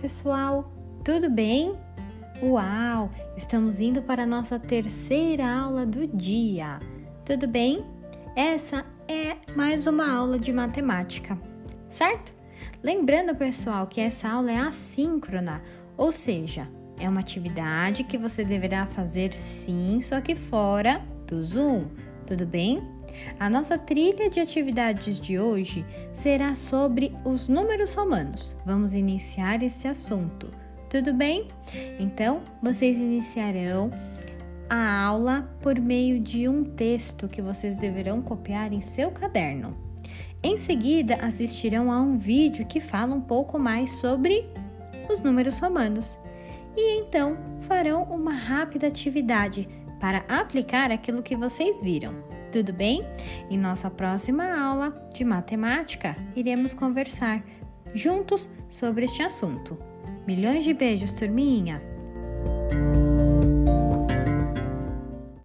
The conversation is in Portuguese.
pessoal! Tudo bem? Uau! Estamos indo para a nossa terceira aula do dia. Tudo bem? Essa é mais uma aula de matemática, certo? Lembrando, pessoal, que essa aula é assíncrona, ou seja, é uma atividade que você deverá fazer sim, só que fora do Zoom. Tudo bem? A nossa trilha de atividades de hoje será sobre os números romanos. Vamos iniciar esse assunto. Tudo bem? Então, vocês iniciarão a aula por meio de um texto que vocês deverão copiar em seu caderno. Em seguida, assistirão a um vídeo que fala um pouco mais sobre os números romanos. E então farão uma rápida atividade para aplicar aquilo que vocês viram. Tudo bem? Em nossa próxima aula de matemática, iremos conversar juntos sobre este assunto. Milhões de beijos, turminha!